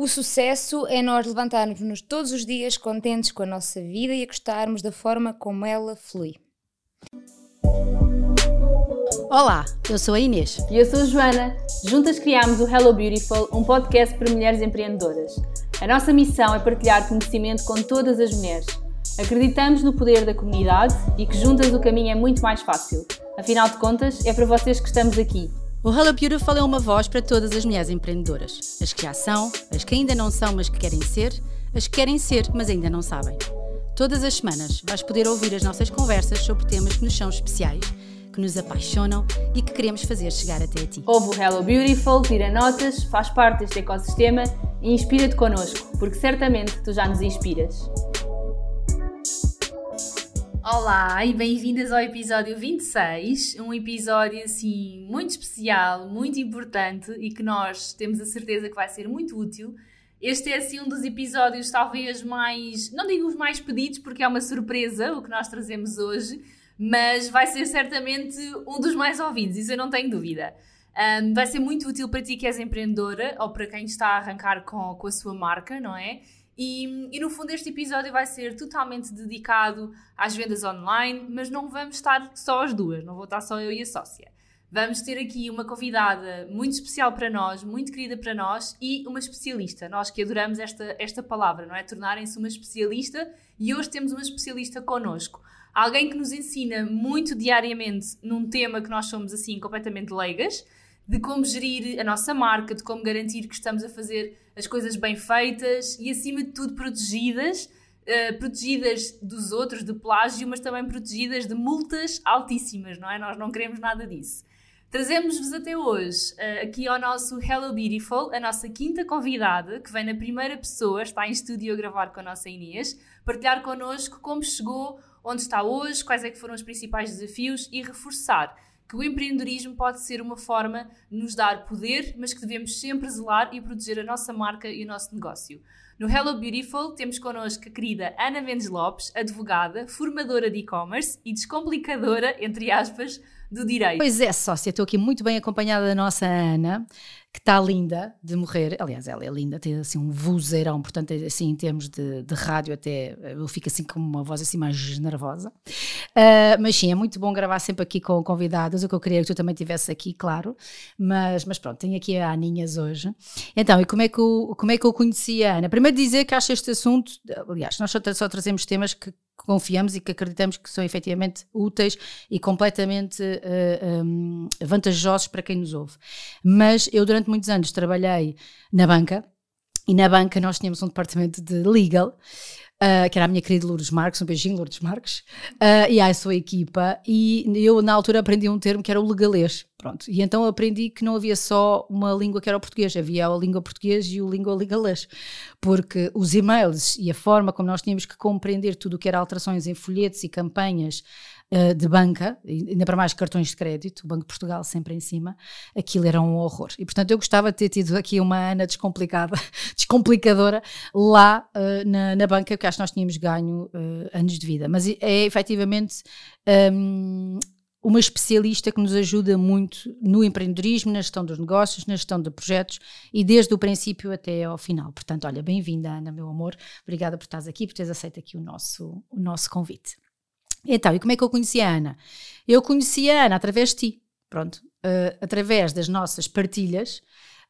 O sucesso é nós levantarmos-nos todos os dias contentes com a nossa vida e a gostarmos da forma como ela flui. Olá, eu sou a Inês. E eu sou a Joana. Juntas criámos o Hello Beautiful, um podcast para mulheres empreendedoras. A nossa missão é partilhar conhecimento com todas as mulheres. Acreditamos no poder da comunidade e que juntas o caminho é muito mais fácil. Afinal de contas, é para vocês que estamos aqui. O Hello Beautiful é uma voz para todas as mulheres empreendedoras. As que já são, as que ainda não são, mas que querem ser, as que querem ser, mas ainda não sabem. Todas as semanas vais poder ouvir as nossas conversas sobre temas que nos são especiais, que nos apaixonam e que queremos fazer chegar até a ti. Ouve o Hello Beautiful, tira notas, faz parte deste ecossistema e inspira-te connosco, porque certamente tu já nos inspiras. Olá e bem-vindas ao episódio 26, um episódio assim muito especial, muito importante e que nós temos a certeza que vai ser muito útil. Este é assim um dos episódios talvez mais, não digo os mais pedidos porque é uma surpresa o que nós trazemos hoje, mas vai ser certamente um dos mais ouvidos, isso eu não tenho dúvida. Um, vai ser muito útil para ti que és empreendedora ou para quem está a arrancar com, com a sua marca, não é? E, e, no fundo este episódio vai ser totalmente dedicado às vendas online, mas não vamos estar só as duas, não vou estar só eu e a sócia. Vamos ter aqui uma convidada muito especial para nós, muito querida para nós e uma especialista. Nós que adoramos esta, esta palavra, não é? Tornarem-se uma especialista e hoje temos uma especialista connosco. Alguém que nos ensina muito diariamente num tema que nós somos assim completamente leigas, de como gerir a nossa marca, de como garantir que estamos a fazer as coisas bem feitas e, acima de tudo, protegidas. Uh, protegidas dos outros de plágio, mas também protegidas de multas altíssimas, não é? Nós não queremos nada disso. Trazemos-vos até hoje, uh, aqui ao nosso Hello Beautiful, a nossa quinta convidada, que vem na primeira pessoa, está em estúdio a gravar com a nossa Inês, partilhar connosco como chegou, onde está hoje, quais é que foram os principais desafios e reforçar que o empreendedorismo pode ser uma forma de nos dar poder, mas que devemos sempre zelar e proteger a nossa marca e o nosso negócio. No Hello Beautiful temos connosco a querida Ana Mendes Lopes, advogada, formadora de e-commerce e descomplicadora, entre aspas, do direito. Pois é, sócia, estou aqui muito bem acompanhada da nossa Ana, que está linda de morrer. Aliás, ela é linda, tem assim um vozeirão, portanto, assim, em termos de, de rádio, até eu fico assim com uma voz assim mais nervosa. Uh, mas sim, é muito bom gravar sempre aqui com convidadas. O que eu queria é que tu também estivesse aqui, claro. Mas, mas pronto, tenho aqui a Aninhas hoje. Então, e como é que eu, como é que eu conheci a Ana? Primeiro dizer que acho este assunto, aliás, nós só, só trazemos temas que confiamos e que acreditamos que são efetivamente úteis e completamente uh, eh, um, vantajosos para quem nos ouve. Mas eu, durante muitos anos, trabalhei na banca e na banca nós tínhamos um departamento de legal Uh, que era a minha querida Lourdes Marques, um beijinho Lourdes Marques, uh, e a sua equipa, e eu na altura aprendi um termo que era o legalês, pronto, e então aprendi que não havia só uma língua que era o português, havia a língua português e o língua legalês, porque os e-mails e a forma como nós tínhamos que compreender tudo o que era alterações em folhetos e campanhas uh, de banca, ainda para mais cartões de crédito, o Banco de Portugal sempre em cima, aquilo era um horror. E portanto eu gostava de ter tido aqui uma Ana descomplicada, descomplicadora lá uh, na, na, banca, porque acho que nós tínhamos ganho uh, anos de vida. Mas é efetivamente. Um, uma especialista que nos ajuda muito no empreendedorismo, na gestão dos negócios, na gestão de projetos e desde o princípio até ao final. Portanto, olha, bem-vinda, Ana, meu amor. Obrigada por estares aqui, por teres aceito aqui o nosso, o nosso convite. Então, e como é que eu conheci a Ana? Eu conheci a Ana através de ti, pronto, uh, através das nossas partilhas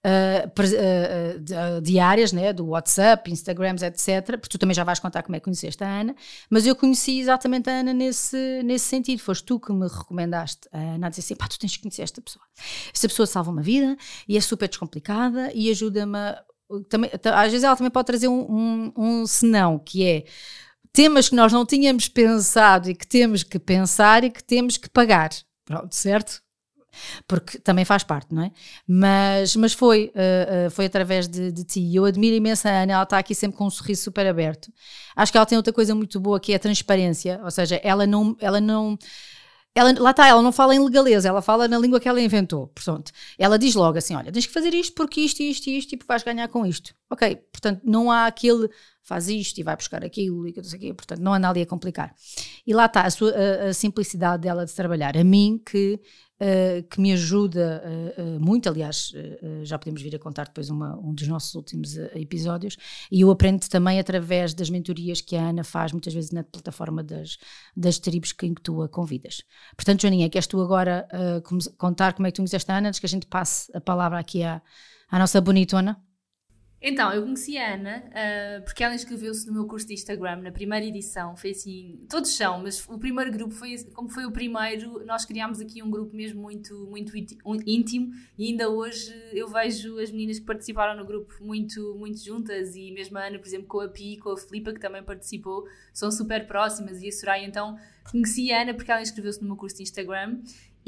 uh, uh, diárias, né, do WhatsApp, Instagrams, etc. Porque tu também já vais contar como é que conheceste a Ana, mas eu conheci exatamente a Ana nesse, nesse sentido. Foste tu que me recomendaste a Ana a dizer assim: pá, tu tens que conhecer esta pessoa. Esta pessoa salva uma vida e é super descomplicada e ajuda-me. Também, às vezes ela também pode trazer um, um, um senão, que é temas que nós não tínhamos pensado e que temos que pensar e que temos que pagar. Pronto, certo? Porque também faz parte, não é? Mas, mas foi, uh, uh, foi através de, de ti. Eu admiro imenso a Ana, ela está aqui sempre com um sorriso super aberto. Acho que ela tem outra coisa muito boa que é a transparência, ou seja, ela não. Ela não ela, lá está, ela não fala em legaleza, ela fala na língua que ela inventou. Portanto, ela diz logo assim: olha, tens que fazer isto porque isto, isto, isto, tipo, vais ganhar com isto. Ok, portanto, não há aquele faz isto e vai buscar aquilo e não sei o portanto, não anda ali a complicar. E lá está a, a, a simplicidade dela de trabalhar. A mim, que Uh, que me ajuda uh, muito, aliás, já podemos vir a contar depois uma, um dos nossos últimos episódios, e eu aprendo também através das mentorias que a Ana faz muitas vezes na plataforma das, das tribos que, em que tu a convidas. Portanto, Joaninha, queres tu agora contar como é que tu conheceste a Ana, antes que a gente passe a palavra aqui à, à nossa bonitona? Então, eu conheci a Ana uh, porque ela inscreveu-se no meu curso de Instagram na primeira edição. Foi assim, todos são, mas o primeiro grupo foi como foi o primeiro. Nós criámos aqui um grupo mesmo muito, muito íntimo e ainda hoje eu vejo as meninas que participaram no grupo muito, muito juntas e mesmo a Ana, por exemplo, com a Pi, com a Filipa que também participou, são super próximas e a Soraya. Então, conheci a Ana porque ela inscreveu-se no meu curso de Instagram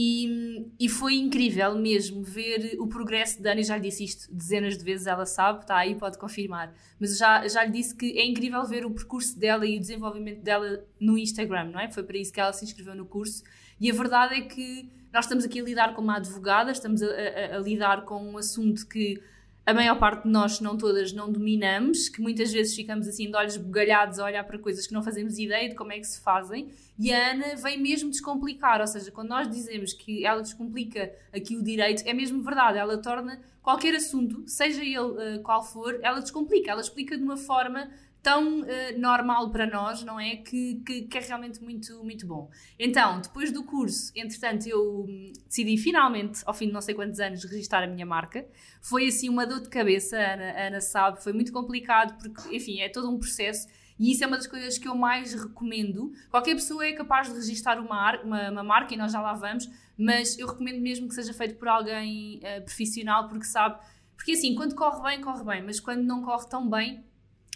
e, e, foi incrível mesmo ver o progresso da Ana. Eu já lhe disse isto dezenas de vezes, ela sabe, está aí, pode confirmar. Mas já, já lhe disse que é incrível ver o percurso dela e o desenvolvimento dela no Instagram, não é? Foi para isso que ela se inscreveu no curso. E a verdade é que nós estamos aqui a lidar com uma advogada, estamos a, a, a lidar com um assunto que a maior parte de nós, não todas, não dominamos, que muitas vezes ficamos assim de olhos bugalhados a olhar para coisas que não fazemos ideia de como é que se fazem. E a Ana vem mesmo descomplicar, ou seja, quando nós dizemos que ela descomplica aqui o direito, é mesmo verdade, ela torna qualquer assunto, seja ele uh, qual for, ela descomplica, ela explica de uma forma tão uh, normal para nós, não é? Que, que, que, é realmente muito, muito bom. Então, depois do curso, entretanto, eu hum, decidi finalmente, ao fim de não sei quantos anos, registrar a minha marca. Foi assim uma dor de cabeça, a Ana, a Ana sabe, foi muito complicado, porque, enfim, é todo um processo. E isso é uma das coisas que eu mais recomendo. Qualquer pessoa é capaz de registrar uma, uma, uma marca, e nós já lá vamos, mas eu recomendo mesmo que seja feito por alguém uh, profissional, porque sabe. Porque assim, quando corre bem, corre bem, mas quando não corre tão bem,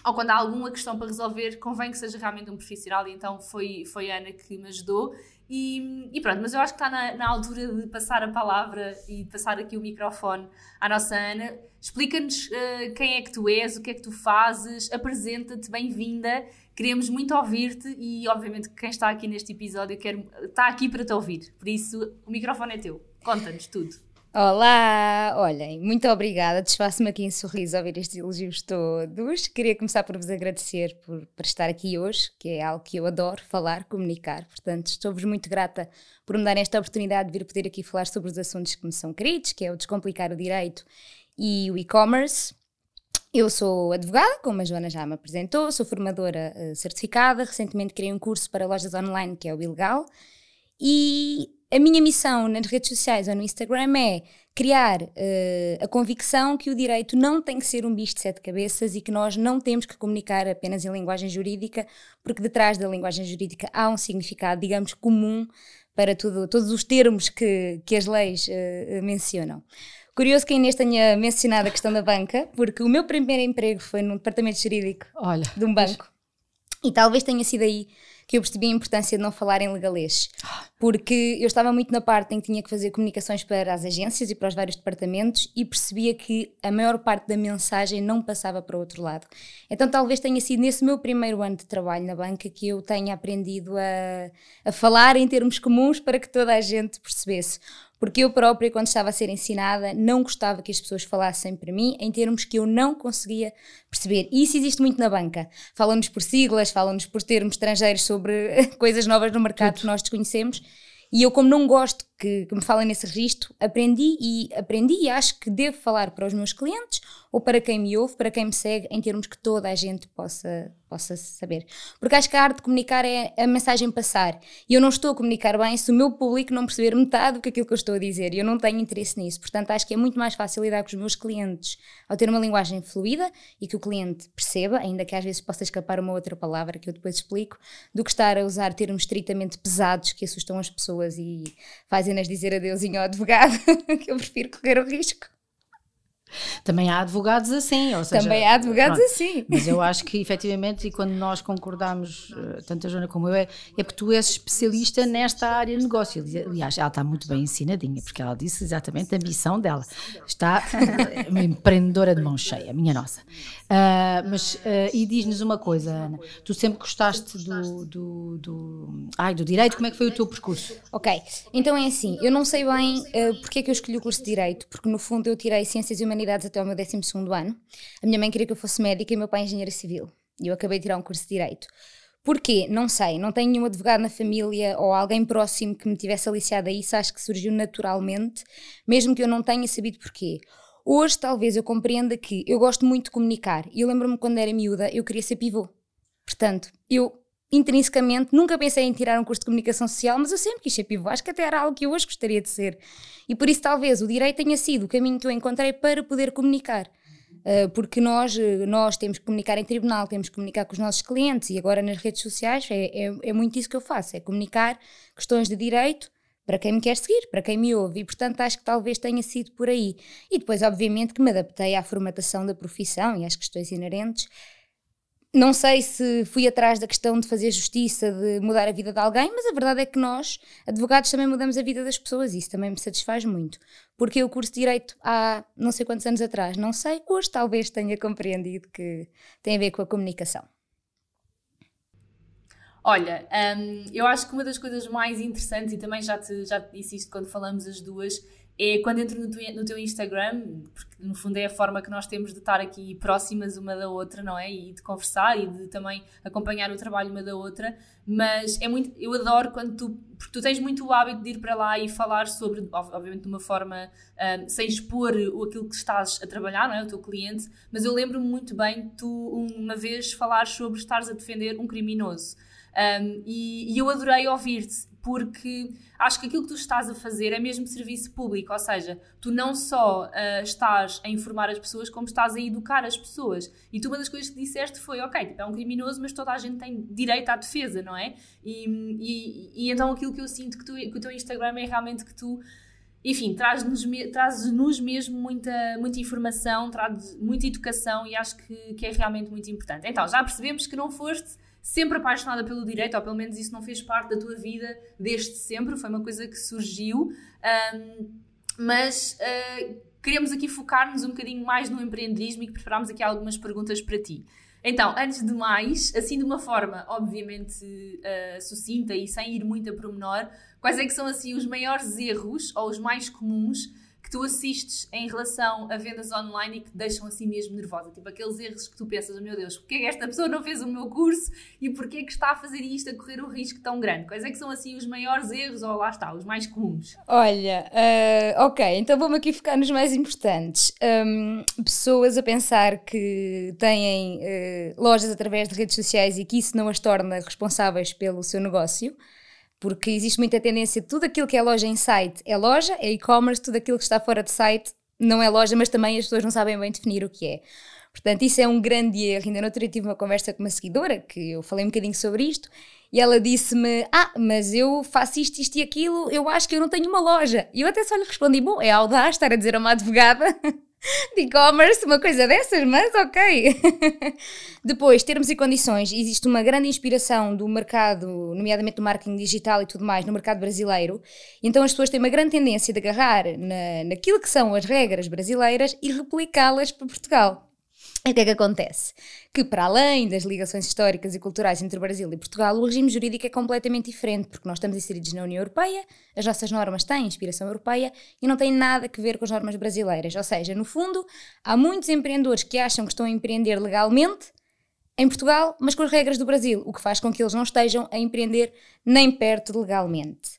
ou quando há alguma questão para resolver, convém que seja realmente um profissional, e então foi, foi a Ana que me ajudou. E, e pronto, mas eu acho que está na, na, altura de passar a palavra e de passar aqui o microfone à nossa Ana. Explica-nos uh, quem é que tu és, o que é que tu fazes, apresenta-te, bem-vinda. Queremos muito ouvir-te e, obviamente, quem está aqui neste episódio quer, está aqui para te ouvir. Por isso, o microfone é teu. Conta-nos tudo. Olá! Olhem, muito obrigada. Desfaço-me aqui em sorriso ao ouvir estes elogios todos. Queria começar por vos agradecer por, por estar aqui hoje, que é algo que eu adoro falar, comunicar. Portanto, estou-vos muito grata por me darem esta oportunidade de vir poder aqui falar sobre os assuntos que me são queridos, que é o descomplicar o direito e o e-commerce. Eu sou advogada, como a Joana já me apresentou, sou formadora uh, certificada. Recentemente criei um curso para lojas online, que é o Ilegal. E a minha missão nas redes sociais ou no Instagram é criar uh, a convicção que o direito não tem que ser um bicho de sete cabeças e que nós não temos que comunicar apenas em linguagem jurídica, porque detrás da linguagem jurídica há um significado, digamos, comum para tudo, todos os termos que, que as leis uh, mencionam. Curioso que a Inês tenha mencionado a questão da banca, porque o meu primeiro emprego foi num departamento jurídico Olha, de um banco. Mas... E talvez tenha sido aí que eu percebi a importância de não falar em legalês. Porque eu estava muito na parte em que tinha que fazer comunicações para as agências e para os vários departamentos e percebia que a maior parte da mensagem não passava para o outro lado. Então talvez tenha sido nesse meu primeiro ano de trabalho na banca que eu tenha aprendido a, a falar em termos comuns para que toda a gente percebesse porque eu própria, quando estava a ser ensinada, não gostava que as pessoas falassem para mim em termos que eu não conseguia perceber. E isso existe muito na banca. Falam-nos por siglas, falam-nos por termos estrangeiros sobre coisas novas no mercado Tudo. que nós desconhecemos. E eu, como não gosto que, que, me falem nesse registro, aprendi e aprendi e acho que devo falar para os meus clientes ou para quem me ouve, para quem me segue, em termos que toda a gente possa, possa saber. Porque acho que a arte de comunicar é a mensagem passar. E eu não estou a comunicar bem se o meu público não perceber metade do que aquilo que eu estou a dizer. E eu não tenho interesse nisso. Portanto, acho que é muito mais fácil lidar com os meus clientes ao ter uma linguagem fluida e que o cliente perceba, ainda que às vezes possa escapar uma outra palavra que eu depois explico, do que estar a usar termos estritamente pesados que assustam as pessoas e fazem-nas dizer adeusinho ao advogado, que eu prefiro correr o risco. Também há advogados assim, ou seja, também há advogados pronto, assim. Mas eu acho que efetivamente, e quando nós concordamos, eh, tanto a Joana como eu, é, é porque tu és especialista nesta área de negócio. Aliás, ela está muito bem ensinadinha, porque ela disse exatamente a missão dela. Está uma empreendedora de mão cheia, minha nossa. Uh, mas, uh, e diz-nos uma coisa, Ana, tu sempre gostaste do, do, do, ai, do direito, como é que foi o teu percurso? Ok, então é assim, eu não sei bem uh, porque é que eu escolhi o curso de Direito, porque no fundo eu tirei Ciências e Humanidades até o meu 12 ano. A minha mãe queria que eu fosse médica e meu pai engenheiro civil. E eu acabei de tirar um curso de Direito. Porquê? Não sei. Não tenho nenhum advogado na família ou alguém próximo que me tivesse aliciado a isso. Acho que surgiu naturalmente, mesmo que eu não tenha sabido porquê. Hoje, talvez eu compreenda que eu gosto muito de comunicar. E eu lembro-me quando era miúda, eu queria ser pivô. Portanto, eu intrinsecamente nunca pensei em tirar um curso de comunicação social, mas eu sempre quis ser pivô. Acho que até era algo que eu hoje gostaria de ser. E por isso, talvez, o direito tenha sido o caminho que eu encontrei para poder comunicar. Uh, porque nós, eh, nós temos que comunicar em tribunal, temos que comunicar com os nossos clientes e agora nas redes sociais é, é, é, muito isso que eu faço, é comunicar questões de direito para quem me quer seguir, para quem me ouve e portanto acho que talvez tenha sido por aí. E depois obviamente que me adaptei à formatação da profissão e às questões inerentes não sei se fui atrás da questão de fazer justiça, de mudar a vida de alguém, mas a verdade é que nós, advogados, também mudamos a vida das pessoas e isso também me satisfaz muito. Porque eu curso Direito há não sei quantos anos atrás, não sei, hoje talvez tenha compreendido que tem a ver com a comunicação. Olha, um, eu acho que uma das coisas mais interessantes, e também já te, já te disse isto quando falamos as duas, é quando entro no, tu, no teu Instagram, porque no fundo é a forma que nós temos de estar aqui próximas uma da outra, não é? E de conversar e de também acompanhar o trabalho uma da outra, mas é muito, eu adoro quando tu, porque tu tens muito o hábito de ir para lá e falar sobre, obviamente de uma forma um, sem expor aquilo que estás a trabalhar, não é? O teu cliente, mas eu lembro-me muito bem tu uma vez falares sobre estares a defender um criminoso. Um, e, e eu adorei ouvir-te, porque acho que aquilo que tu estás a fazer é mesmo serviço público, ou seja, tu não só uh, estás a informar as pessoas, como estás a educar as pessoas. E tu uma das coisas que disseste foi, ok, tipo, é um criminoso, mas toda a gente tem direito à defesa, não é? E, e, e então aquilo que eu sinto que, tu, que o teu Instagram é realmente que tu enfim, traz-nos traz mesmo muita, muita informação, traz muita educação e acho que, que é realmente muito importante. Então, já percebemos que não foste sempre apaixonada pelo direito, ou pelo menos isso não fez parte da tua vida desde sempre, foi uma coisa que surgiu. Um, mas uh, queremos aqui focar-nos um bocadinho mais no empreendedorismo e preparámos aqui algumas perguntas para ti. Então, antes de mais, assim de uma forma obviamente uh, sucinta e sem ir muito a pormenor, quais é que são assim os maiores erros ou os mais comuns tu assistes em relação a vendas online e que deixam assim mesmo nervosa? Tipo aqueles erros que tu pensas, oh, meu Deus, porquê é que esta pessoa não fez o meu curso e porquê é que está a fazer isto, a correr um risco tão grande? Quais é que são assim os maiores erros ou lá está, os mais comuns? Olha, uh, ok, então vamos aqui focar nos mais importantes. Um, pessoas a pensar que têm uh, lojas através de redes sociais e que isso não as torna responsáveis pelo seu negócio porque existe muita tendência, tudo aquilo que é loja em site é loja, é e-commerce, tudo aquilo que está fora de site não é loja, mas também as pessoas não sabem bem definir o que é. Portanto, isso é um grande erro. Ainda no outro dia tive uma conversa com uma seguidora, que eu falei um bocadinho sobre isto, e ela disse-me: Ah, mas eu faço isto, isto e aquilo, eu acho que eu não tenho uma loja. E eu até só lhe respondi: Bom, é audaz estar a dizer a uma advogada de e-commerce, uma coisa dessas, mas ok. Depois, termos e condições. Existe uma grande inspiração do mercado, nomeadamente do marketing digital e tudo mais, no mercado brasileiro. Então as pessoas têm uma grande tendência de agarrar na, naquilo que são as regras brasileiras e replicá-las para Portugal. O que é que acontece? Que, para além das ligações históricas e culturais entre o Brasil e Portugal, o regime jurídico é completamente diferente, porque nós estamos inseridos na União Europeia, as nossas normas têm inspiração europeia e não têm nada a ver com as normas brasileiras. Ou seja, no fundo, há muitos empreendedores que acham que estão a empreender legalmente em Portugal, mas com as regras do Brasil, o que faz com que eles não estejam a empreender nem perto legalmente.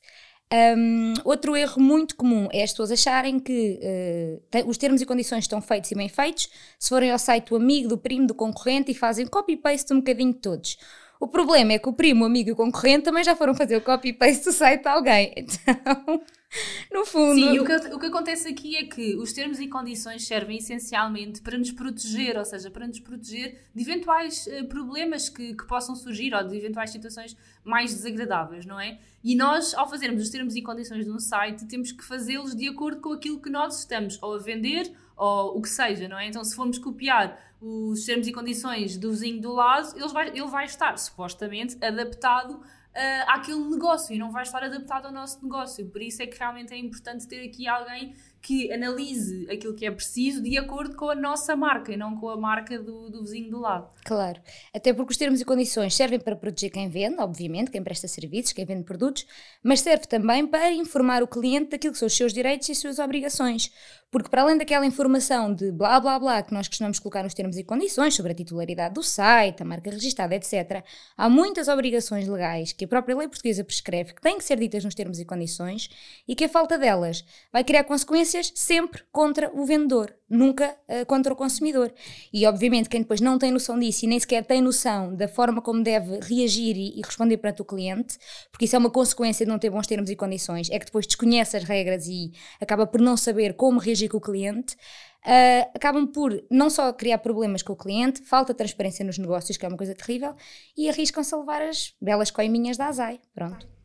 Um, outro erro muito comum é as pessoas acharem que uh, os termos e condições estão feitos e bem feitos se forem ao site do amigo, do primo, do concorrente e fazem copy-paste um bocadinho de todos. O problema é que o primo, o amigo e o concorrente também já foram fazer o copy-paste do site de alguém. Então, no fundo. Sim, o que, o que acontece aqui é que os termos e condições servem essencialmente para nos proteger, ou seja, para nos proteger de eventuais uh, problemas que, que possam surgir ou de eventuais situações mais desagradáveis, não é? E nós, ao fazermos os termos e condições de um site, temos que fazê-los de acordo com aquilo que nós estamos ou a vender ou o que seja, não é? Então, se formos copiar os termos e condições do vizinho do lado, ele vai, ele vai estar supostamente adaptado uh, àquele negócio e não vai estar adaptado ao nosso negócio. Por isso é que realmente é importante ter aqui alguém que analise aquilo que é preciso de acordo com a nossa marca e não com a marca do, do vizinho do lado. Claro, até porque os termos e condições servem para proteger quem vende, obviamente, quem presta serviços, quem vende produtos, mas serve também para informar o cliente daquilo que são os seus direitos e as suas obrigações. Porque para além daquela informação de blá blá blá que nós costumamos colocar nos termos e condições sobre a titularidade do site, a marca registada, etc., há muitas obrigações legais que a própria lei portuguesa prescreve que têm que ser ditas nos termos e condições e que a falta delas vai criar consequências sempre contra o vendedor, nunca uh, contra o consumidor. E obviamente quem depois não tem noção disso e nem sequer tem noção da forma como deve reagir e, e responder perante o cliente, porque isso é uma consequência de não ter bons termos e condições, é que depois desconhece as regras e acaba por não saber como reagir com o cliente, uh, acabam por não só criar problemas com o cliente, falta transparência nos negócios, que é uma coisa terrível, e arriscam-se a levar as belas coiminhas da Azai. Pronto.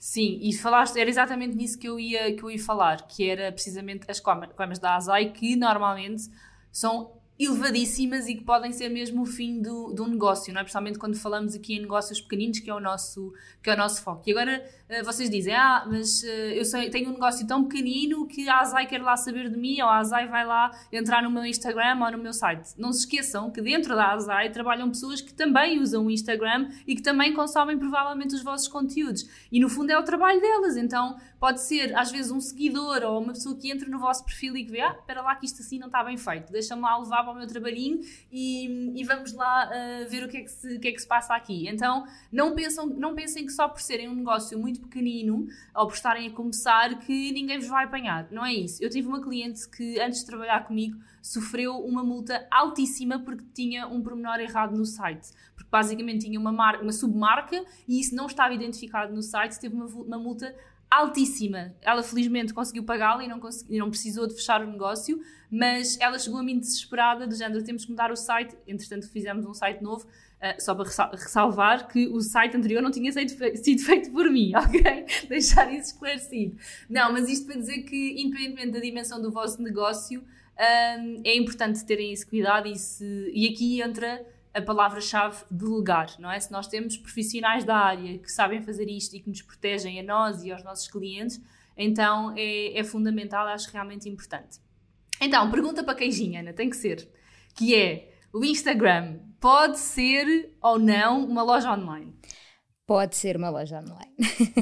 Sim, e falaste, era exatamente nisso que eu ia, que eu ia falar, que era precisamente as coimas da Azai, que normalmente são elevadíssimas e que podem ser mesmo o fim do, do negócio, não é? Principalmente quando falamos aqui em negócios pequeninos, que é o nosso, que é o nosso foco. E agora uh, vocês dizem, ah, mas uh, eu tenho um negócio tão pequenino que a Azai quer lá saber de mim, ou a Azai vai lá entrar no meu Instagram ou no meu site. Não se esqueçam que dentro da Azai trabalham pessoas que também usam o Instagram e que também consomem provavelmente os vossos conteúdos. E no fundo é o trabalho delas, então pode ser às vezes um seguidor ou uma pessoa que entra no vosso perfil e que vê, ah, espera lá que isto assim não está bem feito, deixa-me lá levar para o meu trabalhinho e, e vamos lá uh, ver o que, é que, se, que é que se passa aqui. Então não, pensam, não pensem que só por serem um negócio muito pequenino ou por estarem a começar que ninguém vos vai apanhar. Não é isso. Eu tive uma cliente que antes de trabalhar comigo sofreu uma multa altíssima porque tinha um pormenor errado no site. Porque basicamente tinha uma, uma submarca e isso não estava identificado no site, teve uma, uma multa altíssima. Ela felizmente conseguiu pagá-la e não, não precisou de fechar o negócio, mas ela chegou a mim desesperada, do género, temos que mudar o site. Entretanto, fizemos um site novo, uh, só para ressalvar que o site anterior não tinha sido feito, sido feito por mim, ok? Deixar isso esclarecido. Não, mas isto para dizer que, independentemente da dimensão do vosso negócio, um, é importante terem esse cuidado e, se, e aqui entra a palavra-chave delegar, não é? Se nós temos profissionais da área que sabem fazer isto e que nos protegem a nós e aos nossos clientes, então é, é fundamental, acho realmente importante. Então, pergunta para queijinha, Ana, tem que ser, que é, o Instagram pode ser ou não uma loja online? Pode ser uma loja online.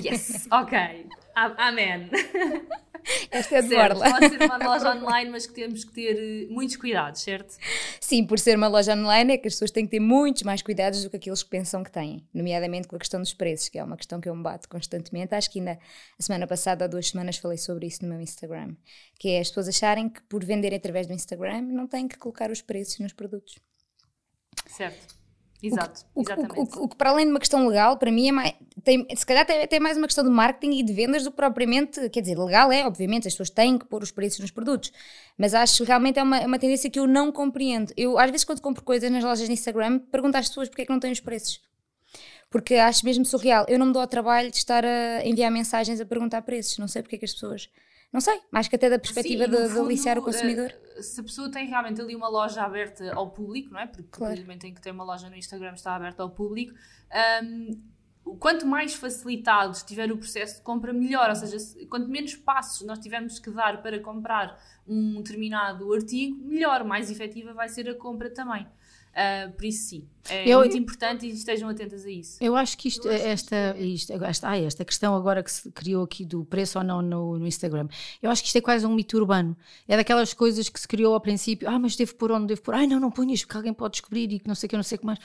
Yes, ok. Amém. Esta é de certo, Borla. Pode ser uma loja online, mas que temos que ter eh, muitos cuidados, certo? Sim, por ser uma loja online é que as pessoas têm que ter muitos mais cuidados do que aqueles que pensam que têm, nomeadamente com a questão dos preços, que é uma questão que eu me bato constantemente. Acho que ainda a semana passada, há duas semanas, falei sobre isso no meu Instagram, que é as pessoas acharem que por vender através do Instagram não têm que colocar os preços nos produtos. Certo. Exato, o que, exatamente. O, o, o, que para além de uma questão legal, para mim é mais, tem, se calhar tem, tem mais uma questão de marketing e de vendas do que propriamente, quer dizer, legal é, obviamente, as pessoas têm que pôr os preços nos produtos, mas acho que realmente é uma, é uma tendência que eu não compreendo. Eu, às vezes, quando compro coisas nas lojas de Instagram, pergunto às pessoas porque é que não têm os preços. Porque acho mesmo surreal. Eu não me dou ao trabalho de estar a enviar mensagens a perguntar preços, não sei porque é que as pessoas não sei, mais que até da perspectiva Sim, de, aliciar o consumidor. Uh, se a pessoa tem realmente ali uma loja aberta ao público, não é? Porque claro. tem que ter uma loja no Instagram está aberta ao público. Um, quanto mais facilitado estiver o processo de compra, melhor. Ou seja, quanto menos passos nós tivermos que dar para comprar um determinado artigo, melhor, mais efetiva vai ser a compra também. Uh, por isso, sim, é eu, muito importante e estejam atentas a isso. Eu acho que isto, esta, isto, esta, ah, esta questão agora que se criou aqui do preço ou não no, no, Instagram, eu acho que isto é quase um mito urbano. É daquelas coisas que se criou ao princípio, ah, mas devo pôr ou não devo pôr, ai, não, não ponhas porque alguém pode descobrir e que não sei o que, não sei o que mais.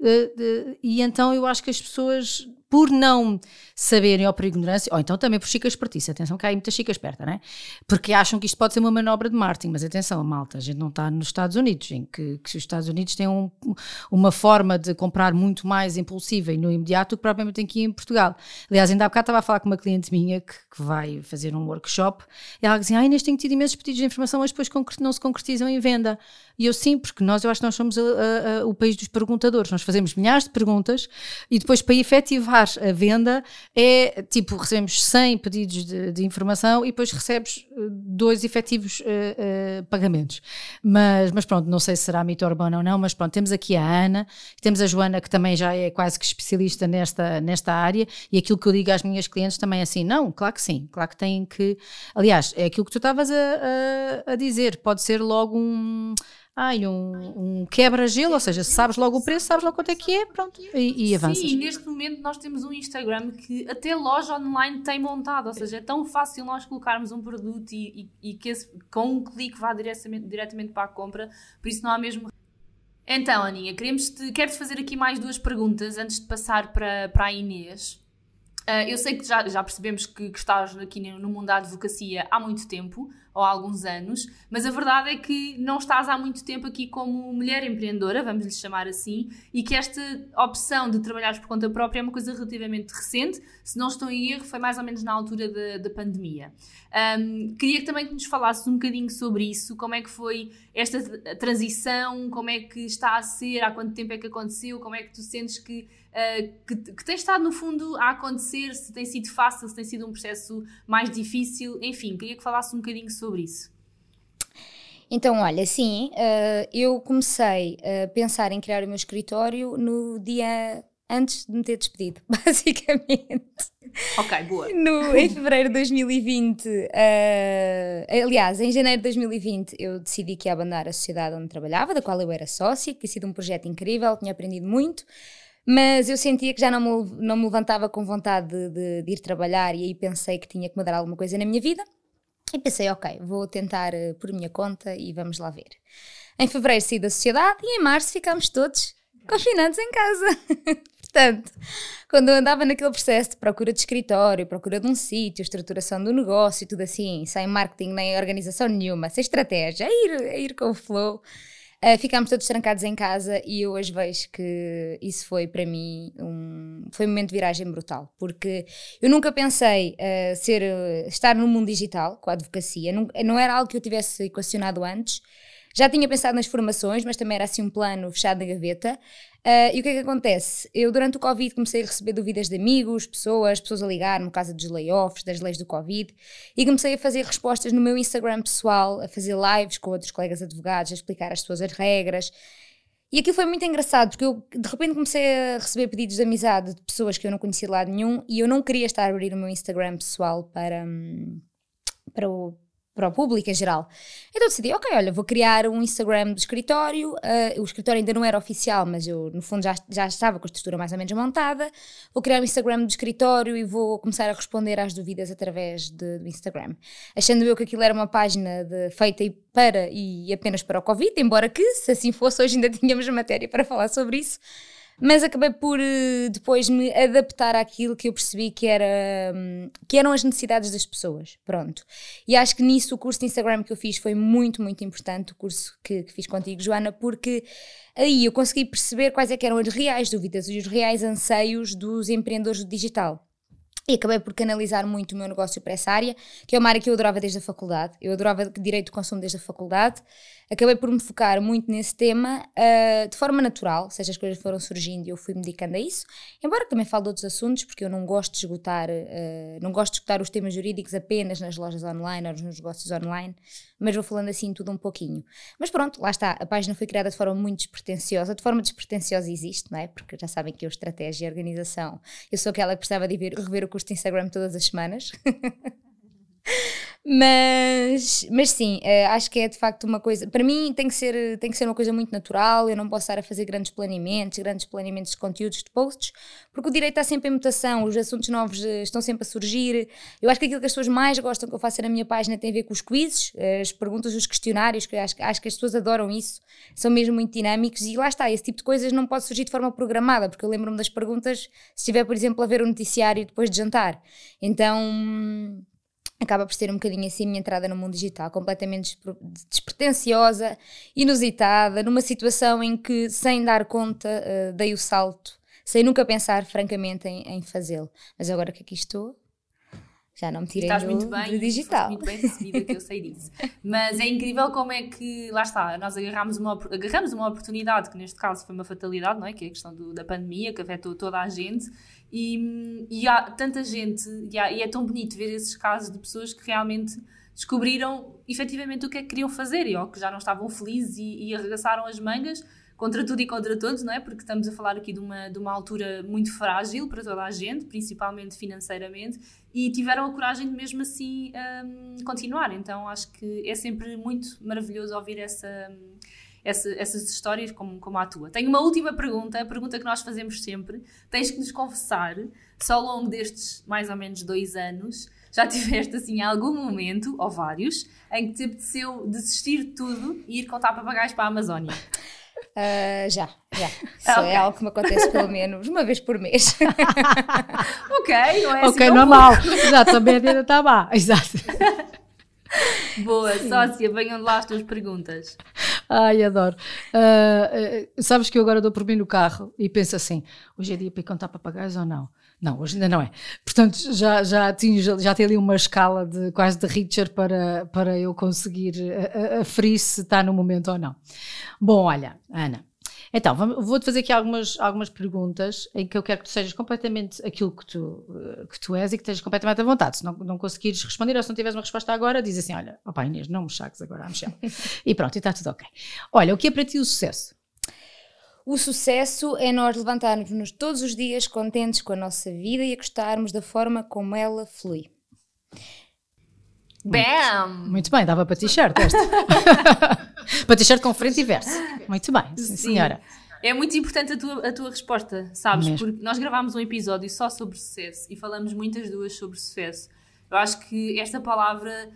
Uh, uh, e então eu acho que as pessoas por não saberem ou por ignorância, ou então também por chica espertice, atenção que há aí muita chica esperta, não é? Porque acham que isto pode ser uma manobra de marketing, mas atenção, malta, a gente não está nos Estados Unidos, em que, que os Estados Unidos têm um, uma forma de comprar muito mais impulsiva e no imediato do que propriamente aqui em Portugal. Aliás, ainda há bocado estava a falar com uma cliente minha que, que vai fazer um workshop e ela dizia, ai, neste tenho tido imensos pedidos de informação, mas depois não se concretizam em venda. E eu sim, porque nós, eu acho que nós somos a, a, a, o país dos perguntadores. Nós fazemos milhares de perguntas e depois para efetivar a venda é tipo, recebemos 100 pedidos de, de informação e depois recebes eh, dois efetivos uh, uh, pagamentos. Mas, mas pronto, não sei se será mito urbano ou não, mas pronto, temos aqui a Ana, temos a Joana que também já é quase que especialista nesta, nesta área e aquilo que eu digo às minhas clientes também é assim, não, claro que sim, claro que têm que, aliás, é aquilo que tu estavas a, a, a dizer, pode ser logo um ai, um, um quebra-gelo, ou seja, sabes logo o preço, sabes logo quanto é que é, pronto, e, e avanças. Sim, neste momento nós temos um Instagram que até loja online tem montado, ou seja, é tão fácil nós colocarmos um produto e, e, e que esse, com um clique vá diretamente, diretamente para a compra, por isso não há mesmo. Então, Aninha, queremos -te, quero-te fazer aqui mais duas perguntas antes de passar para, para a Inês. Uh, eu sei que já, já percebemos que, que estás aqui no mundo da advocacia há muito tempo, ou há alguns anos, mas a verdade é que não estás há muito tempo aqui como mulher empreendedora, vamos lhe chamar assim, e que esta opção de trabalhar por conta própria é uma coisa relativamente recente, se não estou em erro, foi mais ou menos na altura da, da pandemia. Um, queria também que nos falasses um bocadinho sobre isso, como é que foi esta transição, como é que está a ser, há quanto tempo é que aconteceu, como é que tu sentes que Uh, que, que, tem estado no fundo a acontecer, se tem sido fácil, se tem sido um processo mais difícil, enfim, queria que falasse um bocadinho sobre sobre isso? Então, olha, sim, uh, eu comecei a pensar em criar o meu escritório no dia antes de me ter despedido, basicamente. Ok, boa. No, em fevereiro de 2020, uh, eh, aliás, em janeiro de 2020, eu decidi que ia abandonar a sociedade onde trabalhava, da qual eu era sócia, que tinha sido um projeto incrível, tinha aprendido muito, mas eu sentia que já não me, não me levantava com vontade de, de, de ir trabalhar e aí pensei que tinha que mudar alguma coisa na minha vida. E pensei, ok, vou tentar uh, por minha conta e vamos lá ver. Em fevereiro saí da sociedade e em março ficámos todos confinados em casa. Portanto, quando eu andava naquele processo de procura de escritório, procura de um sítio, estruturação do negócio e tudo assim, sem marketing nem organização nenhuma, sem estratégia, a ir, a ir com o flow, Uh, ficámos todos trancados em casa e eu hoje vejo que isso foi para mim um, foi um momento de viragem brutal, porque eu nunca pensei uh, ser, estar no mundo digital com a advocacia, não, não era algo que eu tivesse equacionado antes. Já tinha pensado nas formações, mas também era assim um plano fechado na gaveta. Uh, e o que é que acontece? Eu, durante o Covid, comecei a receber dúvidas de amigos, pessoas, pessoas a ligar no caso dos layoffs, das leis do Covid, e comecei a fazer respostas no meu Instagram pessoal, a fazer lives com outros colegas advogados, a explicar às pessoas as regras. E aquilo foi muito engraçado, porque eu de repente comecei a receber pedidos de amizade de pessoas que eu não conhecia de lado nenhum, e eu não queria estar a abrir o meu Instagram pessoal para, hum, para o para o público em geral. Então decidi, ok, olha, vou criar um Instagram do escritório. Uh, o escritório ainda não era oficial, mas eu, no fundo, já, já estava com a estrutura mais ou menos montada. Vou criar um Instagram do escritório e vou começar a responder às dúvidas através de, do Instagram. Achando eu que aquilo era uma página de, feita para e apenas para o Covid, embora que, se assim fosse, hoje ainda tínhamos matéria para falar sobre isso mas acabei por uh, depois me adaptar àquilo que eu percebi que, era, um, que eram as necessidades das pessoas. Pronto. E acho que nisso o curso de Instagram que eu fiz foi muito, muito importante, o curso que, que fiz contigo, Joana, porque aí eu consegui perceber quais é eram as reais dúvidas e os reais anseios dos empreendedores do digital. E acabei por canalizar muito o meu negócio para essa área, que é uma área que eu adorava desde a faculdade. Eu adorava direito de consumo desde a faculdade acabei por me focar muito nesse tema uh, de forma natural, ou seja, as coisas foram surgindo e eu fui me dedicando a isso, embora também fale de outros assuntos, porque eu não gosto de esgotar, uh, não gosto de esgotar os temas jurídicos apenas nas lojas online ou nos negócios online, mas vou falando assim tudo um pouquinho. Mas pronto, lá está, a página foi criada de forma muito despretensiosa, de forma despretensiosa existe, não é? Porque já sabem que eu, estratégia e organização, eu sou aquela que precisava de ver, rever o curso de Instagram todas as semanas. Mas, mas sim, uh, acho que é de facto uma coisa. Para mim tem que, ser, tem que ser uma coisa muito natural. Eu não posso estar a fazer grandes planeamentos, grandes planeamentos de conteúdos, de posts, porque o direito está sempre em mutação, os assuntos novos uh, estão sempre a surgir. Eu acho que aquilo que as pessoas mais gostam que eu faça na minha página tem a ver com os quizzes, uh, as perguntas, os questionários, que acho, acho que as pessoas adoram isso, são mesmo muito dinâmicos. E lá está, esse tipo de coisas não pode surgir de forma programada, porque eu lembro-me das perguntas se estiver, por exemplo, a ver o um noticiário depois de jantar. Então acaba por ser um bocadinho assim a minha entrada no mundo digital, completamente despretensiosa, inusitada, numa situação em que, sem dar conta, uh, dei o salto, sem nunca pensar, francamente, em, em fazê-lo. Mas agora que aqui estou, Já não me tirei Estás do, muito bem, do digital. muito bem recebida, que eu sei disso. Mas é incrível como é que, lá está, nós agarramos uma, agarramos uma oportunidade, que neste caso foi uma fatalidade, não é? Que é a questão do, da pandemia, que afetou toda a gente. E, e há tanta gente, e, há, e é tão bonito ver esses casos de pessoas que realmente descobriram efetivamente o que é que queriam fazer e ou que já não estavam felizes e, e arregaçaram as mangas contra tudo e contra todos, não é? Porque estamos a falar aqui de uma, de uma altura muito frágil para toda a gente, principalmente financeiramente, e tiveram a coragem de mesmo assim um, continuar. Então acho que é sempre muito maravilhoso ouvir essa, essa, essas histórias como, como a tua. Tenho uma última pergunta, a pergunta que nós fazemos sempre. Tens que nos confessar se ao longo destes mais ou menos dois anos já tiveste assim algum momento, ou vários, em que te apeteceu desistir de tudo e ir contar papagaios para a Amazónia? Uh, já, já. Isso okay. é algo que me acontece pelo menos uma vez por mês. ok, não é assim Ok, normal. Exato, a média está má. Exato. Boa, sócia, venham lá as tuas perguntas. Ai, adoro. Uh, uh, sabes que eu agora dou por mim no carro e penso assim: hoje é dia para ir contar papagaios ou não? Não, hoje ainda não é. Portanto, já, já, tinha, já tem ali uma escala de quase de Richard para, para eu conseguir aferir se está no momento ou não. Bom, olha, Ana, então, vou-te fazer aqui algumas, algumas perguntas em que eu quero que tu sejas completamente aquilo que tu, que tu és e que estejas completamente à vontade. Se não, não conseguires responder ou se não tiveres uma resposta agora, diz assim: Olha, opa Inês, não me chaques agora a Michelle. e pronto, e está tudo ok. Olha, o que é para ti o sucesso? O sucesso é nós levantarmos-nos todos os dias contentes com a nossa vida e a gostarmos da forma como ela flui. Bam! Muito bem, dava para t-shirt esta. para t-shirt com frente e verso. Muito bem, sim, senhora. É muito importante a tua, a tua resposta, sabes? Mesmo. Porque nós gravámos um episódio só sobre sucesso e falamos muitas duas sobre sucesso. Eu acho que esta palavra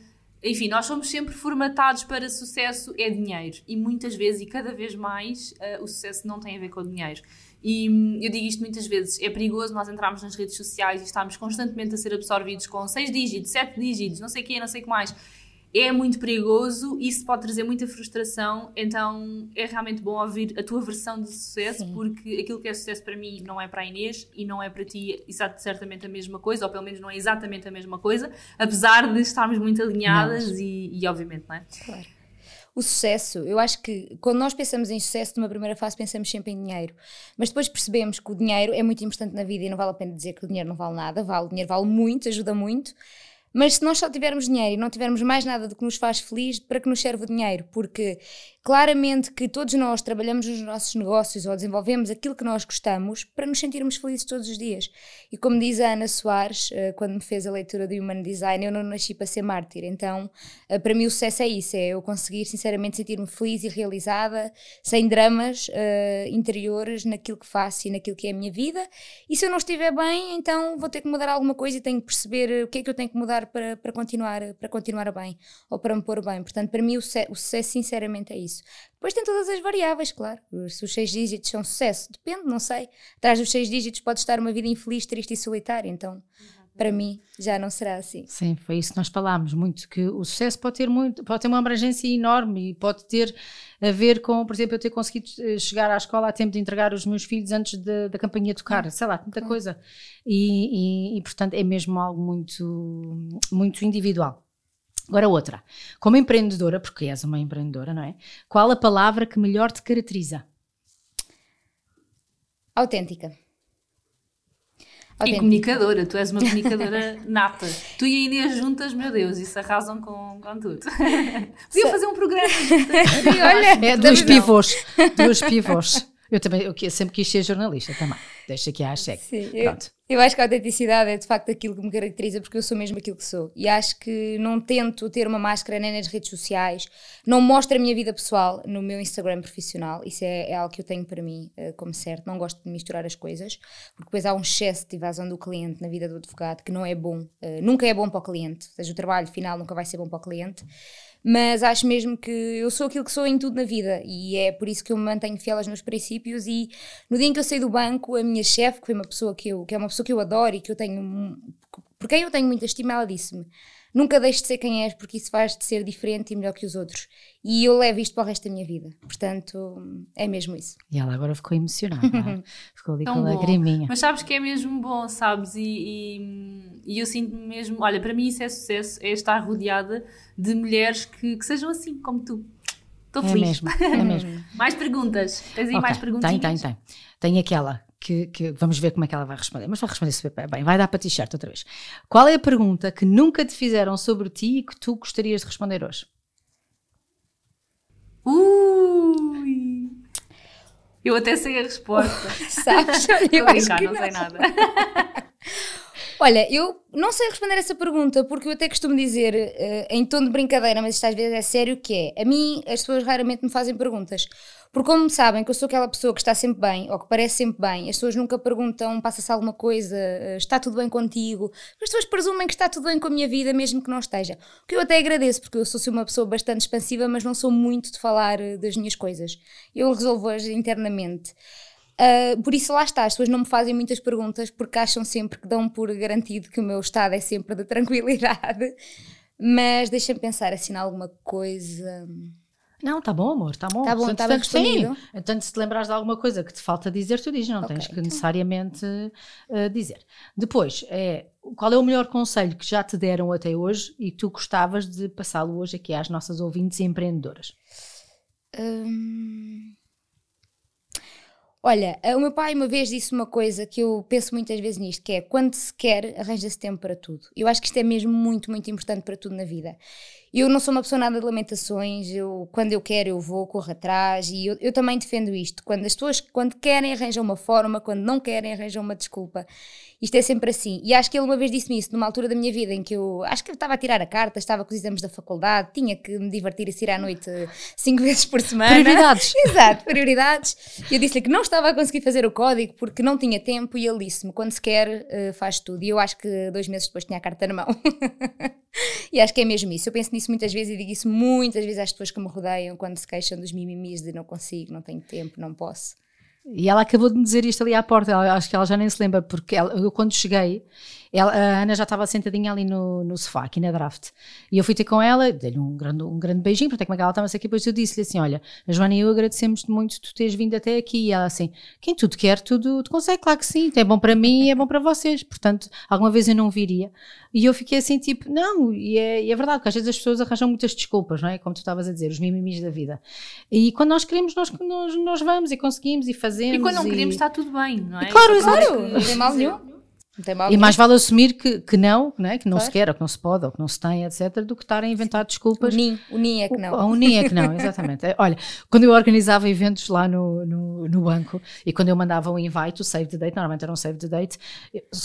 enfim, nós somos sempre formatados para sucesso é dinheiro. E muitas vezes, e cada vez mais, uh, o sucesso não tem a ver com o dinheiro. E hum, eu digo isto muitas vezes: é perigoso nós entrarmos nas redes sociais e estarmos constantemente a ser absorvidos com seis dígitos, sete dígitos, não sei o quê, não sei o que mais é muito perigoso, isso pode trazer muita frustração, então é realmente bom ouvir a tua versão de sucesso, Sim. porque aquilo que é sucesso para mim não é para a Inês e não é para ti certamente a mesma coisa, ou pelo menos não é exatamente a mesma coisa, apesar de estarmos muito alinhadas e, e, obviamente, não é? Claro. O sucesso, eu acho que quando nós pensamos em sucesso, numa primeira fase pensamos sempre em dinheiro, mas depois percebemos que o dinheiro é muito importante na vida e não vale a pena dizer que o dinheiro não vale nada, vale, o dinheiro vale muito, ajuda muito, mas se nós só tivermos dinheiro e não tivermos mais nada do que nos faz feliz, para que nos serve o dinheiro? Porque claramente que todos nós trabalhamos nos nossos negócios ou desenvolvemos aquilo que nós gostamos para nos sentirmos felizes todos os dias. E como diz a Ana Soares, eh, quando me fez a leitura do Human Design, eu não nasci para ser mártir. Então, eh, para mim, o sucesso é isso: é eu conseguir sinceramente sentir-me feliz e realizada, sem dramas uh, interiores naquilo que faço e naquilo que é a minha vida. E se eu não estiver bem, então vou ter que mudar alguma coisa e tenho que perceber o que é que eu tenho que mudar para, para, continuar, para continuar bem ou para me pôr bem. Portanto, para mim, o sucesso, o sucesso sinceramente, é isso. Depois tem todas as variáveis, claro. Se os seis dígitos são sucesso, depende, não sei. Atrás dos seis dígitos pode estar uma vida infeliz, triste e solitária. Então, para mim, já não será assim. Sim, foi isso que nós falámos muito, que o sucesso pode ter muito, pode ter uma abrangência enorme e pode ter a ver com, por exemplo, eu ter conseguido eh, chegar à escola a tempo de entregar os meus filhos antes de, da campanha tocar, sei lá, muita coisa. E, e, e, portanto, é mesmo algo muito, muito individual. Agora outra, como empreendedora, porque és uma empreendedora, não é? Qual a palavra que melhor te caracteriza? Autêntica. E comunicadora, tu és uma comunicadora nata. Tu e a Inês juntas, meu Deus, isso arrasam com, com tudo. Podia fazer um programa juntas. Olha, é, dois pivôs. Dois pivôs. Eu também eu sempre quis ser jornalista também. Deixa aqui a cheque. Sim. Eu, eu, acho que a autenticidade é de facto aquilo que me caracteriza porque eu sou mesmo aquilo que sou. E acho que não tento ter uma máscara nem nas redes sociais, não mostro a minha vida pessoal no meu Instagram profissional. Isso é, é algo que eu tenho para mim uh, como certo. Não gosto de misturar as coisas, porque depois há um excesso de evasão do cliente na vida do advogado que não é bom. Uh, nunca é bom para o cliente. Ou seja, o trabalho final nunca vai ser bom para o cliente mas acho mesmo que eu sou aquilo que sou em tudo na vida e é por isso que eu me mantenho fiel aos meus princípios e no dia em que eu saí do banco, a minha chefe, que foi uma pessoa que eu, que é uma pessoa que eu adoro e que eu tenho, por quem eu tenho muita estima, ela disse-me nunca deixes de ser quem és, porque isso faz-te ser diferente e melhor que os outros. E eu levo isto para o resto da minha vida. Portanto, é mesmo isso. E ela agora ficou emocionada, é? ficou ali Tão com a bom. lagriminha. Mas sabes que é mesmo bom, sabes? E, e, e eu sinto-me mesmo. Olha, para mim isso é sucesso, é estar rodeada de mulheres que, que sejam assim como tu. Estou É feliz. mesmo, é mesmo. Mais perguntas? Tens aí Ok, mais perguntas? Tem, tem, tem. Tem aquela que, que vamos ver como é que ela vai responder. Mas vai responder super bem. Vai dar para t-shirt outra vez. Qual é a pergunta que nunca te fizeram sobre ti e que tu gostarias de responder hoje? Ui! Eu até sei a resposta. Sabes? Eu acho brincar, que não sei nada. Olha, eu não sei responder essa pergunta, porque eu até costumo dizer, eh, em tom de brincadeira, mas isto às vezes é sério, que é, a mim as pessoas raramente me fazem perguntas, porque como sabem que eu sou aquela pessoa que está sempre bem, ou que parece sempre bem, as pessoas nunca perguntam, passa-se alguma coisa, eh, está tudo bem contigo, as pessoas presumem que está tudo bem com a minha vida, mesmo que não esteja, o que eu até agradeço, porque eu sou uma pessoa bastante expansiva, mas não sou muito de falar eh, das minhas coisas, eu resolvo-as internamente. Uh, por isso lá está, as pessoas não me fazem muitas perguntas porque acham sempre que dão por garantido que o meu estado é sempre de tranquilidade. Mas deixa-me pensar assim alguma coisa. Não, tá bom, amor, tá bom. Tá bom, tá sim. respondido. Então, se te lembrares de alguma coisa que te falta dizer, tu dizes, não Ok, tens que então. necessariamente uh, dizer. Depois, é, qual é o melhor conselho que já te deram até hoje e tu gostavas de passá-lo hoje aqui às nossas ouvintes e empreendedoras? Hum, Olha, o meu pai uma vez disse uma coisa que eu penso muitas vezes nisto, que é quando se quer, arranja-se tempo para tudo. Eu acho que isto é mesmo muito, muito importante para tudo na vida. Eu não sou uma pessoa nada de lamentações, eu, quando eu quero eu vou, corro atrás e eu, eu também defendo isto. Quando as pessoas, quando querem arranjam uma forma, quando não querem arranjam uma desculpa. Isto é sempre assim. E acho que ele uma vez disse-me isso, numa altura da minha vida em que eu, acho que eu estava a tirar a carta, estava com os exames da faculdade, tinha que me divertir e sair à noite cinco vezes por semana. Prioridades. Exato, prioridades. E eu disse-lhe que não estava a conseguir fazer o código porque não tinha tempo e ele disse-me, quando se quer, eh, faz tudo. E eu acho que dois meses depois tinha a carta na mão. e acho que é mesmo isso. Eu penso nisso muitas vezes e digo isso muitas vezes às pessoas que me rodeiam quando se queixam dos mimimis de não consigo, não tenho tempo, não posso. E ela acabou de me dizer isto ali à porta, ela- acho que ela já nem se lembra, porque ela- eu quando cheguei, ela- a Ana já estava sentadinha ali no, no sofá, aqui na draft, e eu fui ter com ela, dei-lhe um grande, um grande beijinho, porque como é que ela estava-se aqui, depois eu disse-lhe assim, olha, a Joana e eu agradecemos-te muito tu teres vindo até aqui, e ela assim, quem tudo quer, tudo, tu consegue, claro que sim, é bom para mim e é bom para vocês, portanto, alguma vez eu não viria, e eu fiquei assim, tipo, não, e é, e é verdade, porque às vezes as pessoas arranjam muitas desculpas, não é, como tu estavas a dizer, os mimimis da vida, e quando nós queremos, nós, nós, nós vamos e conseguimos e fazemos, E quando não queremos, está tudo bem, não é? claro, Só exato. Não tem mal nenhum. E mais vale assumir que, que não, né? que não Claro. se quer, ou que não se pode, ou que não se tem, etc., do que estar a inventar O desculpas. NIM, o NIM é que não. A Unim é que não, exatamente. É, Olha, quando eu organizava eventos lá no, no, no banco e quando eu mandava um invite, o save the date, normalmente era um save the date,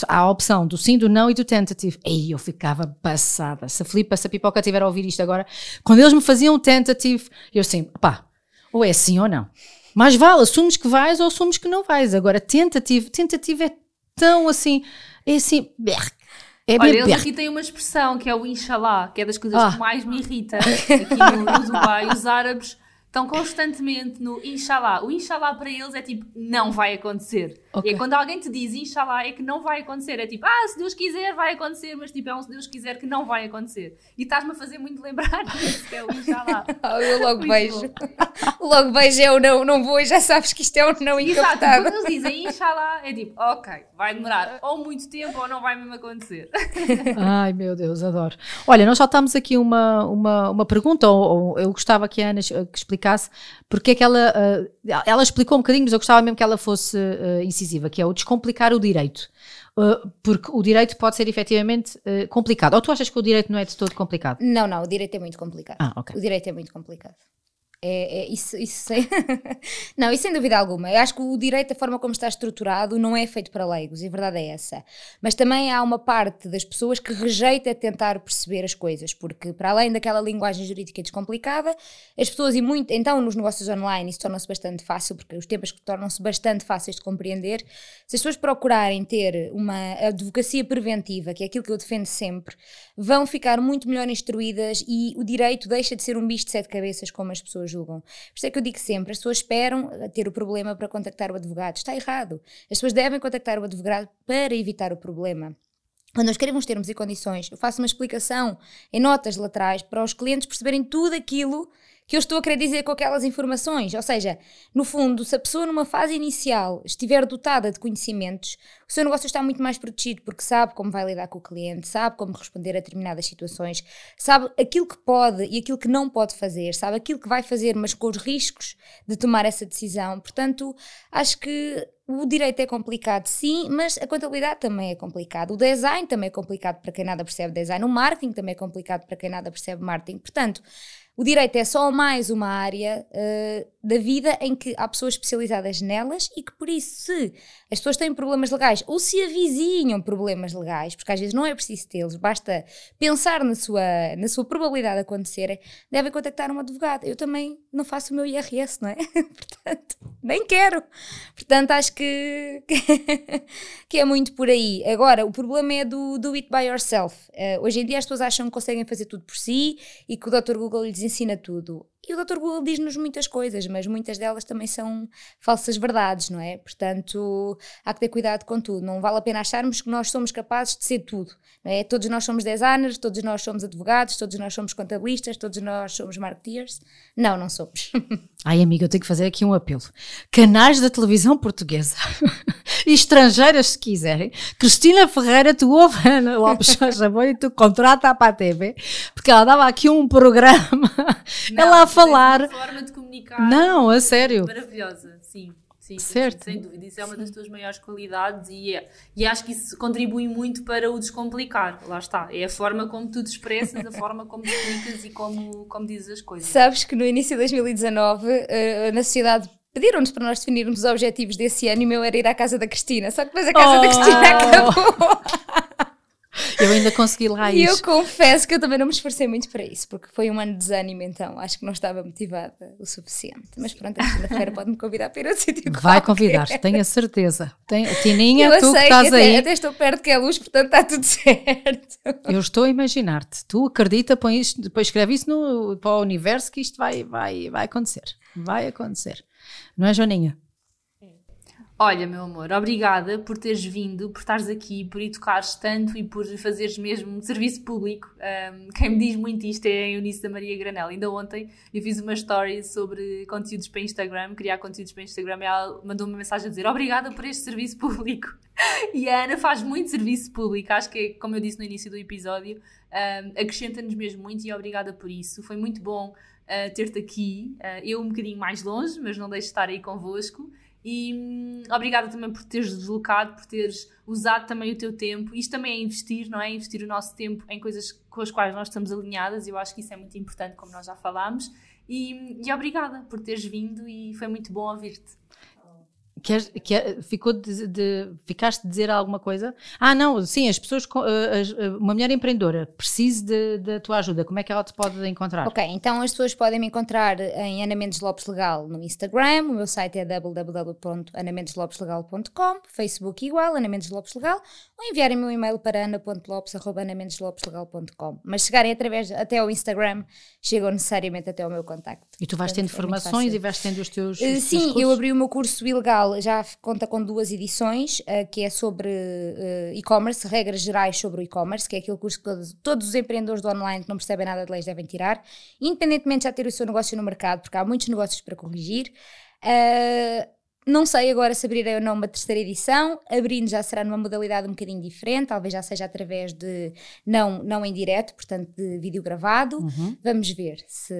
há a opção do sim, do não e do tentative. Aí eu ficava passada. Se a Filipe, se a Pipoca estiver a ouvir isto agora, quando eles me faziam o tentative, eu assim, pá, ou é sim ou não. Mais vale, assumes que vais ou assumes que não vais. Agora, tentative, tentative é tão assim, é assim, é Olha, eles aqui têm uma expressão que é o Inshallah, que é das coisas Ah. que mais me irrita aqui no, no Dubai. Os árabes estão constantemente no Inshallah. O Inshallah para eles é tipo, não vai acontecer. Ok. E é quando alguém te diz Inshallah é que não vai acontecer. É tipo, ah, se Deus quiser vai acontecer, mas tipo, é um se Deus quiser que não vai acontecer. E estás-me a fazer muito lembrar disso, que é o Inshallah. Ah, Eu logo Muito vejo. bom. Logo vejo é o não, não vou e já sabes que isto é um não Exato, encapotável. quando eles dizem Inshallah é tipo, ok, vai demorar ou muito tempo ou não vai mesmo acontecer. Ai meu Deus, adoro. Olha, nós saltámos aqui uma, uma, uma pergunta, ou, ou eu gostava que a Ana que explicasse porque é que ela, eh, ela explicou um bocadinho, mas eu gostava mesmo que ela fosse eh, incisiva, que é o descomplicar o direito. Eh, porque o direito pode ser efetivamente complicado. Ou tu achas que o direito não é de todo complicado? Não, não, o direito é muito complicado. Ah, ok. O direito é muito complicado. É, é- isso, isso sem... não, isso sem dúvida alguma. Eu acho que o direito, a forma como está estruturado, não é feito para leigos, e a verdade é essa. Mas também há uma parte das pessoas que rejeita tentar perceber as coisas, porque para além daquela linguagem jurídica descomplicada, as pessoas, e muito, então nos negócios online, isso torna-se bastante fácil, porque os que tornam-se bastante fáceis de compreender. Se as pessoas procurarem ter uma advocacia preventiva, que é aquilo que eu defendo sempre, vão ficar muito melhor instruídas e o direito deixa de ser um bicho de sete cabeças como as pessoas julgam. Por isso é que eu digo sempre, as pessoas esperam ter o problema para contactar o advogado. Está errado. As pessoas devem contactar o advogado para evitar o problema. quando escrevo uns termos e condições, eu faço uma explicação em notas laterais para os clientes perceberem tudo aquilo que eu estou a querer dizer com aquelas informações. Ou seja, no fundo, se a pessoa numa fase inicial estiver dotada de conhecimentos, o seu negócio está muito mais protegido porque sabe como vai lidar com o cliente, sabe como responder a determinadas situações, sabe aquilo que pode e aquilo que não pode fazer, sabe aquilo que vai fazer, mas com os riscos de tomar essa decisão. Portanto, acho que o direito é complicado, sim, mas a contabilidade também é complicado. O design também é complicado para quem nada percebe design. O marketing também é complicado para quem nada percebe marketing. Portanto, o direito é só mais uma área uh, da vida em que há pessoas especializadas nelas e que, por isso, se as pessoas têm problemas legais ou se avizinham problemas legais, porque às vezes não é preciso tê-los, basta pensar na sua, na sua probabilidade de acontecer, devem contactar um advogado. Eu também não faço o meu IRS, não é? Portanto, nem quero. Portanto, acho que, que é muito por aí. Agora, o problema é do do it by yourself. Uh, hoje em dia as pessoas acham que conseguem fazer tudo por si e que o Dr. Google lhes ensina tudo. E o Dr. Google diz-nos muitas coisas, mas muitas delas também são falsas verdades, não é? Portanto, há que ter cuidado com tudo. Não vale a pena acharmos que nós somos capazes de ser tudo, não é? Todos nós somos designers, todos nós somos advogados, todos nós somos contabilistas, todos nós somos marketeers. Não, não somos. Ai, amiga, eu tenho que fazer aqui um apelo. Canais da televisão portuguesa e estrangeiras, se quiserem. Cristina Ferreira, tu ouve Ana Lopes Chabon e tu contrata para a TV, porque ela dava aqui um programa, Não, ela a falar. Uma forma de comunicar Não, a sério. maravilhosa, sim. Sim, sim, Certo. sim, sem dúvida. Isso é uma das tuas maiores qualidades e, é, e acho que isso contribui muito para o descomplicar. Lá está. É a forma como tu te expressas, a forma como te comunicas e como, como dizes as coisas. Sabes que no início de 2019, eh, na sociedade pediram-nos para nós definirmos os objetivos desse ano e o meu era ir à casa da Cristina. Só que depois a casa da Oh. Cristina acabou. Eu ainda consegui lá E eu isso. confesso que eu também não me esforcei muito para isso, porque foi um ano de desânimo, então acho que não estava motivada o suficiente. Mas pronto, a Ferreira pode-me convidar para ir a outro sítio. Vai convidar, tenho a certeza. Tem, Tininha, Eu tu que estás até, aí. até estou perto que é luz, portanto está tudo certo. Eu estou a imaginar-te. Tu acredita, põe isto, depois escreve isso no, para o universo que isto vai, vai, vai acontecer. Vai acontecer. Não é, Joaninha? Olha, meu amor, obrigada por teres vindo, por estares aqui, por educares tanto e por fazeres mesmo serviço público. Um, quem me diz muito isto é a Eunice da Maria Granel. Ainda ontem eu fiz uma story sobre conteúdos para Instagram, criar conteúdos para Instagram, e ela mandou-me uma mensagem a dizer obrigada por este serviço público. E a Ana faz muito serviço público, acho que, é, como eu disse no início do episódio, um, acrescenta-nos mesmo muito e obrigada por isso. Foi muito bom uh, ter-te aqui, uh, eu um bocadinho mais longe, mas não deixo de estar aí convosco. E hum, obrigada também por teres deslocado, por teres usado também o teu tempo. Isto também é investir, não é? Investir o nosso tempo em coisas com as quais nós estamos alinhadas. Eu acho que isso é muito importante, como nós já falámos. E, e obrigada por teres vindo e foi muito bom ouvir-te. Queres- quer- ficou de, de- ficaste de dizer alguma coisa? Ah, não, sim, as pessoas, eh, eh, uma mulher empreendedora, precisa da tua ajuda, como é que ela te pode encontrar? Ok, então as pessoas podem me encontrar em Ana Mendes Lopes Legal no Instagram, o meu site é www.anamendesLopeslegal.com, Facebook igual, Ana Mendes Lopes Legal, ou enviarem o meu e-mail para ana.lopes.anamendesLopeslegal.com. Mas chegarem através até ao Instagram, chegam necessariamente até ao meu contacto. E tu vais Portanto, tendo é formações e vais tendo os teus. Uh, os teus Sim, eu cursos? abri o meu curso ilegal, já conta com duas edições, uh, que é sobre uh, e-commerce, regras gerais sobre o e-commerce, que é aquele curso que todos, todos os empreendedores do online que não percebem nada de leis devem tirar, independentemente de já ter o seu negócio no mercado, porque há muitos negócios para corrigir. Uh, não sei agora se abrirei ou não uma terceira edição. Abrindo já será numa modalidade um bocadinho diferente, talvez já seja através de não, não em direto, portanto de vídeo gravado. Uhum. Vamos ver se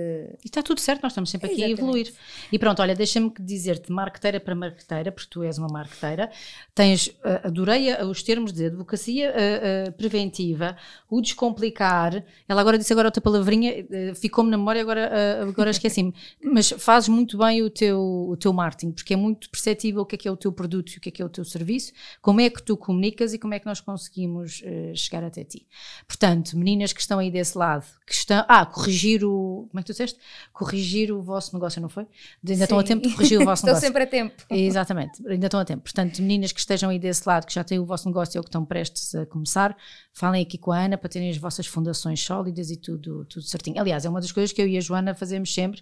E está tudo certo, nós estamos sempre aqui Exatamente. a evoluir. E pronto, olha, deixa-me dizer-te, marqueteira para marqueteira, porque tu és uma marqueteira, tens, ah, adorei ah, os termos de advocacia ah, ah, preventiva, o descomplicar, ela agora disse agora outra palavrinha, ah, ficou-me na memória, agora, agora esqueci-me, mas fazes muito bem o teu, o teu marketing, porque é muito perceptível o que é que é o teu produto e o que é que é o teu serviço, como é que tu comunicas e como é que nós conseguimos ah, chegar até ti. Portanto, meninas que estão aí desse lado, que estão. Ah, corrigir o. Como é que tu disseste? Corrigir o vosso negócio, não foi? Ainda estão a Sim. tempo de corrigir o vosso negócio. sempre a tempo. Exatamente, ainda estão a tempo. Portanto, meninas que estejam aí desse lado, que já têm o vosso negócio ou que estão prestes a começar, falem aqui com a Ana para terem as vossas fundações sólidas e tudo, tudo certinho. Aliás, é uma das coisas que eu e a Joana fazemos sempre.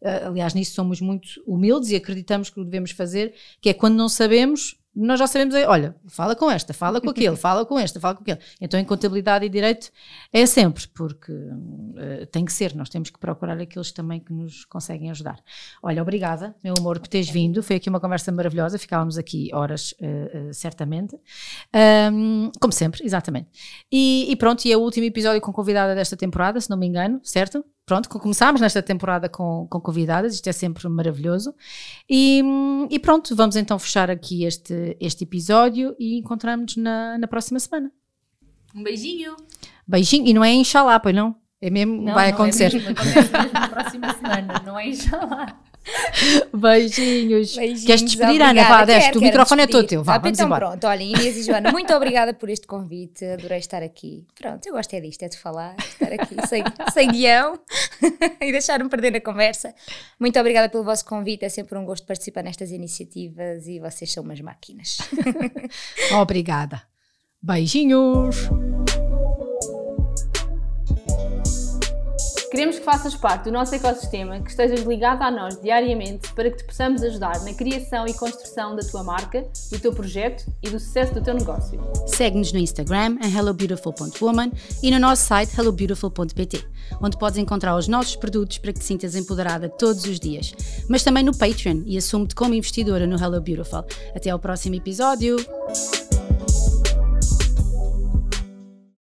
Uh, aliás, nisso somos muito humildes e acreditamos que o devemos fazer, que é quando não sabemos, nós já sabemos, olha, fala com esta, fala com aquele, fala com esta, fala com aquele. Então em contabilidade e direito é sempre, porque uh, tem que ser, nós temos que procurar aqueles também que nos conseguem ajudar. Olha, obrigada, meu amor, por teres vindo, foi aqui uma conversa maravilhosa, ficávamos aqui horas, uh, uh, certamente. Um, como sempre, exatamente. E, e pronto, e é o último episódio com convidada desta temporada, se não me engano, certo? Pronto, começámos nesta temporada com, com convidadas, isto é sempre maravilhoso. E, e pronto, vamos então fechar aqui este, este episódio e encontramos-nos na, na próxima semana. Um beijinho. Beijinho, e não é Inxalá, pois não? É mesmo, não, vai não acontecer. É mesmo, acontece mesmo na próxima semana, não é Inxalá. Beijinhos. Beijinhos. Queres despedir, Ana? Vá, deste, o microfone despedir. é todo teu. Vá, ah, vamos então embora. pronto, olha, Inês e Joana, muito obrigada por este convite, adorei estar aqui. Pronto, eu gosto é disto, é de falar, estar aqui sem, sem guião e deixar-me perder na conversa. Muito obrigada pelo vosso convite, é sempre um gosto participar nestas iniciativas e vocês são umas máquinas. obrigada. Beijinhos. Queremos que faças parte do nosso ecossistema, que estejas ligado a nós diariamente para que te possamos ajudar na criação e construção da tua marca, do teu projeto e do sucesso do teu negócio. Segue-nos no Instagram em hellobeautiful.woman e no nosso site hellobeautiful.pt, onde podes encontrar os nossos produtos para que te sintas empoderada todos os dias, mas também no Patreon e assume-te como investidora no Hello Beautiful. Até ao próximo episódio!